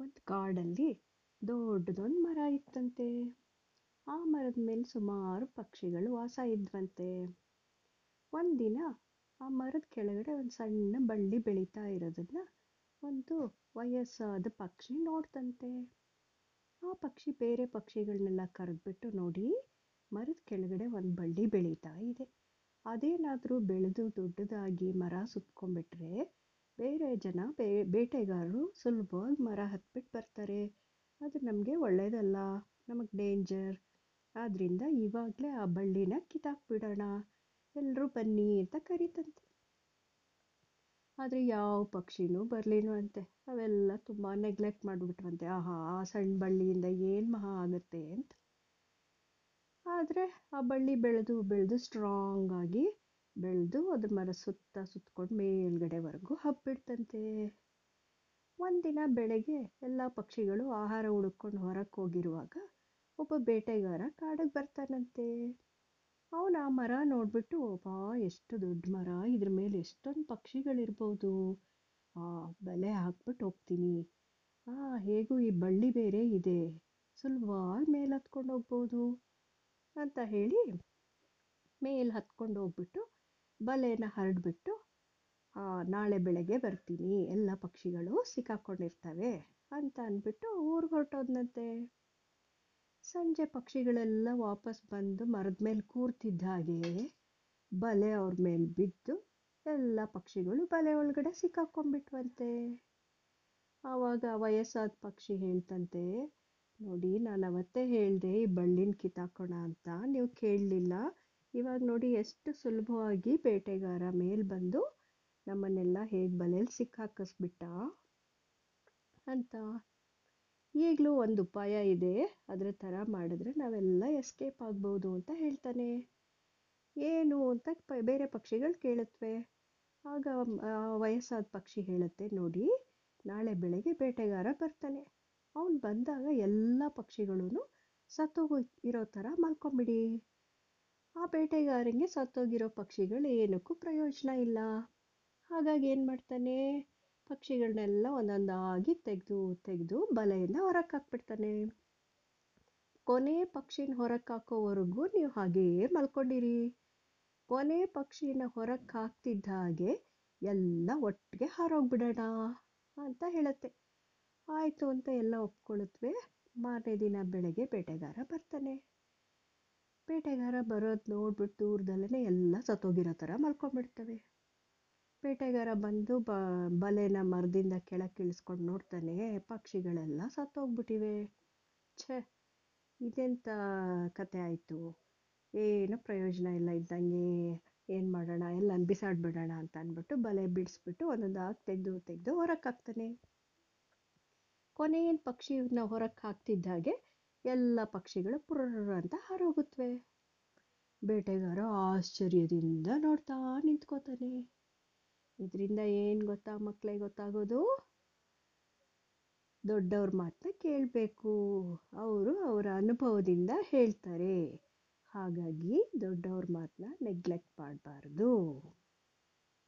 ಒಂದು ಕಾಡಲ್ಲಿ ದೊಡ್ಡದೊಂದು ಮರ ಇತ್ತಂತೆ. ಆ ಮರದ ಮೇಲೆ ಸುಮಾರು ಪಕ್ಷಿಗಳು ವಾಸ ಇದ್ವಂತೆ ಒಂದಿನ ಆ ಮರದ ಕೆಳಗಡೆ ಒಂದು ಸಣ್ಣ ಬಳ್ಳಿ ಬೆಳೀತಾ ಇರೋದನ್ನ ಒಂದು ವಯಸ್ಸಾದ ಪಕ್ಷಿ ನೋಡ್ತಂತೆ. ಆ ಪಕ್ಷಿ ಬೇರೆ ಪಕ್ಷಿಗಳನ್ನೆಲ್ಲ ಕರೆದ್ಬಿಟ್ಟು ನೋಡಿ ಮರದ ಕೆಳಗಡೆ ಒಂದು ಬಳ್ಳಿ ಬೆಳೀತಾ ಇದೆ. ಅದೇನಾದರೂ ಬೆಳೆದು ದೊಡ್ಡದಾಗಿ ಮರ ಸುತ್ಕೊಂಡ್ಬಿಟ್ರೆ ಬೇರೆ ಜನ ಬೇ, ಬೇಟೆಗಾರರು ಸುಲಭವಾಗಿ ಮರ ಹತ್ಬಿಟ್ಟು ಬರ್ತಾರೆ. ಅದು ನಮಗೆ ಒಳ್ಳೆಯದಲ್ಲ ನಮಗೆ ಡೇಂಜರ್ ಆದ್ದರಿಂದ ಇವಾಗಲೇ ಆ ಬಳ್ಳಿನ ಕಿತ್ತಾಕ್ಬಿಡೋಣ. ಎಲ್ಲರೂ ಬನ್ನಿ ಅಂತ ಕರೀತಂತೆ. ಆದರೆ ಯಾವ ಪಕ್ಷಿನೂ ಬರಲಿಲ್ವಂತೆ ಅವೆಲ್ಲ ತುಂಬ ನೆಗ್ಲೆಕ್ಟ್ ಮಾಡಿಬಿಟ್ರಂತೆ. ಆಹಾ, ಆ ಸಣ್ಣ ಬಳ್ಳಿಯಿಂದ ಏನು ಮಹಾ ಆಗುತ್ತೆ ಅಂತ. ಆದರೆ ಆ ಬಳ್ಳಿ ಬೆಳೆದು ಬೆಳೆದು ಸ್ಟ್ರಾಂಗ್ ಆಗಿ ಬೆಳೆದು ಅದು ಮರ ಸುತ್ತ ಸುತ್ತಕೊಂಡು ಮೇಲ್ಗಡೆವರೆಗೂ ಹಬ್ಬಿಡ್ತಂತೆ. ಒಂದಿನ ಬೆಳಗ್ಗೆ ಎಲ್ಲ ಪಕ್ಷಿಗಳು ಆಹಾರ ಹುಡುಕೊಂಡು ಹೊರಕ್ಕೆ ಹೋಗಿರುವಾಗ ಒಬ್ಬ ಬೇಟೆಗಾರ ಕಾಡಿಗೆ ಬರ್ತಾನಂತೆ. ಅವನು ಆ ಮರ ನೋಡಿಬಿಟ್ಟು ಬಾ ಎಷ್ಟು ದೊಡ್ಡ ಮರ, ಇದ್ರ ಮೇಲೆ ಎಷ್ಟೊಂದು ಪಕ್ಷಿಗಳಿರ್ಬೋದು. ಆ, ಬಲೆ ಹಾಕ್ಬಿಟ್ಟು ಹೋಗ್ತೀನಿ. ಆ, ಹೇಗೂ ಈ ಬಳ್ಳಿ ಬೇರೆ ಇದೆ. ಸುಲಭವಾಗಿ ಮೇಲೆ ಹತ್ಕೊಂಡು ಹೋಗ್ಬೋದು. ಅಂತ ಹೇಳಿ ಮೇಲೆ ಹತ್ಕೊಂಡು ಹೋಗ್ಬಿಟ್ಟು ಬಲೆನ ಹರಡ್ಬಿಟ್ಟು ನಾಳೆ ಬೆಳಗ್ಗೆ ಬರ್ತೀನಿ, ಎಲ್ಲ ಪಕ್ಷಿಗಳು ಸಿಕ್ಕಾಕೊಂಡಿರ್ತವೆ ಅಂತ ಅಂದ್ಬಿಟ್ಟು ಊರಿಗೆ ಹೊರಟೋದ್ನಂತೆ. ಸಂಜೆ ಪಕ್ಷಿಗಳೆಲ್ಲ ವಾಪಸ್ ಬಂದು ಮರದ ಮೇಲೆ ಕೂರ್ತಿದ್ದ ಹಾಗೆ ಬಲೆ ಅವ್ರ ಮೇಲೆ ಬಿದ್ದು ಎಲ್ಲ ಪಕ್ಷಿಗಳು ಬಲೆ ಒಳಗಡೆ ಸಿಕ್ಕಾಕೊಂಡ್ಬಿಟ್ವಂತೆ. ಆವಾಗ ವಯಸ್ಸಾದ ಪಕ್ಷಿ ಹೇಳ್ತಂತೆ, ನೋಡಿ, ನಾನು ಅವತ್ತೇ ಹೇಳಿದೆ ಈ ಬಳ್ಳಿನ ಕಿತ್ತಾಕೋಣ ಅಂತ, ನೀವು ಕೇಳಲಿಲ್ಲ. ಇವಾಗ ನೋಡಿ ಎಷ್ಟು ಸುಲಭವಾಗಿ ಬೇಟೆಗಾರ ಮೇಲೆ ಬಂದು ನಮ್ಮನ್ನೆಲ್ಲ ಹೇಗೆ ಬಲೆಯಲ್ಲಿ ಸಿಕ್ಕಾಕಿಸ್ಬಿಟ್ಟ. ಅಂತ. ಈಗಲೂ ಒಂದು ಉಪಾಯ ಇದೆ. ಅದರ ಥರ ಮಾಡಿದ್ರೆ ನಾವೆಲ್ಲ ಎಸ್ಕೇಪ್ ಆಗ್ಬೋದು ಅಂತ ಹೇಳ್ತಾನೆ. ಏನು ಅಂತ ಬೇರೆ ಪಕ್ಷಿಗಳು ಕೇಳುತ್ತವೆ ಆಗ ವಯಸ್ಸಾದ ಪಕ್ಷಿ ಹೇಳುತ್ತೆ, ನೋಡಿ, ನಾಳೆ ಬೆಳಗ್ಗೆ ಬೇಟೆಗಾರ ಬರ್ತಾನೆ. ಅವನು ಬಂದಾಗ ಎಲ್ಲ ಪಕ್ಷಿಗಳೂ ಸತ್ತೋಗೋ ಇರೋ ಥರ ಮಲ್ಕೊಂಬಿಡಿ. ಆ ಬೇಟೆಗಾರನಿಗೆ ಸತ್ತೋಗಿರೋ ಪಕ್ಷಿಗಳು ಏನಕ್ಕೂ ಪ್ರಯೋಜನ ಇಲ್ಲ. ಹಾಗಾಗಿ ಏನು ಮಾಡ್ತಾನೆ? ಪಕ್ಷಿಗಳನ್ನೆಲ್ಲ ಒಂದೊಂದಾಗಿ ತೆಗೆದು ತೆಗೆದು ಬಲೆಯಿಂದ ಹೊರಕ್ಕೆ ಹಾಕ್ಬಿಡ್ತಾನೆ ಕೊನೆ ಪಕ್ಷಿನ ಹೊರಕ್ಕೆ ಹಾಕೋವರೆಗೂ ನೀವು ಹಾಗೇ ಮಲ್ಕೊಂಡಿರಿ. ಕೊನೆ ಪಕ್ಷಿನ ಹೊರಕ್ಕೆ ಹಾಕ್ತಿದ್ದ ಹಾಗೆ ಎಲ್ಲ ಒಟ್ಟಿಗೆ ಹಾರೋಗ್ಬಿಡೋಣ ಅಂತ ಹೇಳುತ್ತೆ. ಆಯಿತು ಅಂತ ಎಲ್ಲ ಒಪ್ಕೊಳ್ಳುತ್ತವೆ ಮಾರನೇ ದಿನ ಬೆಳಗ್ಗೆ ಬೇಟೆಗಾರ ಬರ್ತಾನೆ. ಬೇಟೆಗಾರ ಬರೋದು ನೋಡ್ಬಿಟ್ಟು ದೂರದಲ್ಲೇ ಎಲ್ಲ ಸತ್ತೋಗಿರೋ ಥರ ಮಲ್ಕೊಂಡ್ಬಿಡ್ತವೆ ಬೇಟೆಗಾರ ಬಂದು ಬ, ಬಲೆನ ಮರದಿಂದ ಕೆಳಗೆ ಇಳಿಸ್ಕೊಂಡು ನೋಡ್ತಾನೆ ಪಕ್ಷಿಗಳೆಲ್ಲ ಸತ್ತೋಗ್ಬಿಟ್ಟಿವೆ ಛೇ ಇದೆಂಥ ಕತೆ ಆಯಿತು? ಏನು ಪ್ರಯೋಜನ ಇಲ್ಲ ಇದ್ದಂಗೆ. ಏನು ಮಾಡೋಣ? ಎಲ್ಲ ಬಿಸಾಡ್ಬಿಡೋಣ ಅಂತ ಅಂದ್ಬಿಟ್ಟು ಬಲೆ ಬಿಡಿಸ್ಬಿಟ್ಟು ಒಂದೊಂದು ಹಾಕಿ ತೆಗೆದು ತೆಗೆದು ಹೊರಕ್ಕೆ ಹಾಕ್ತಾನೆ ಕೊನೆಯ ಪಕ್ಷಿನ ಹೊರಕ್ಕೆ ಹಾಕ್ತಿದ್ದ ಹಾಗೆ ಎಲ್ಲ ಪಕ್ಷಿಗಳು ಪುರ್ರ ಅಂತ ಹಾರೋಗುತ್ತವೆ ಬೇಟೆಗಾರ ಆಶ್ಚರ್ಯದಿಂದ ನೋಡ್ತಾ ನಿಂತ್ಕೋತಾನೆ. ಇದರಿಂದ ಏನು ಗೊತ್ತಾ ಮಕ್ಕಳಿಗೆ ಗೊತ್ತಾಗೋದು? ದೊಡ್ಡವ್ರ ಮಾತನ್ನ ಕೇಳಬೇಕು. ಅವರು ಅವರ ಅನುಭವದಿಂದ ಹೇಳ್ತಾರೆ. ಹಾಗಾಗಿ ದೊಡ್ಡವ್ರ ಮಾತನ್ನ ನೆಗ್ಲೆಕ್ಟ್ ಮಾಡಬಾರ್ದು.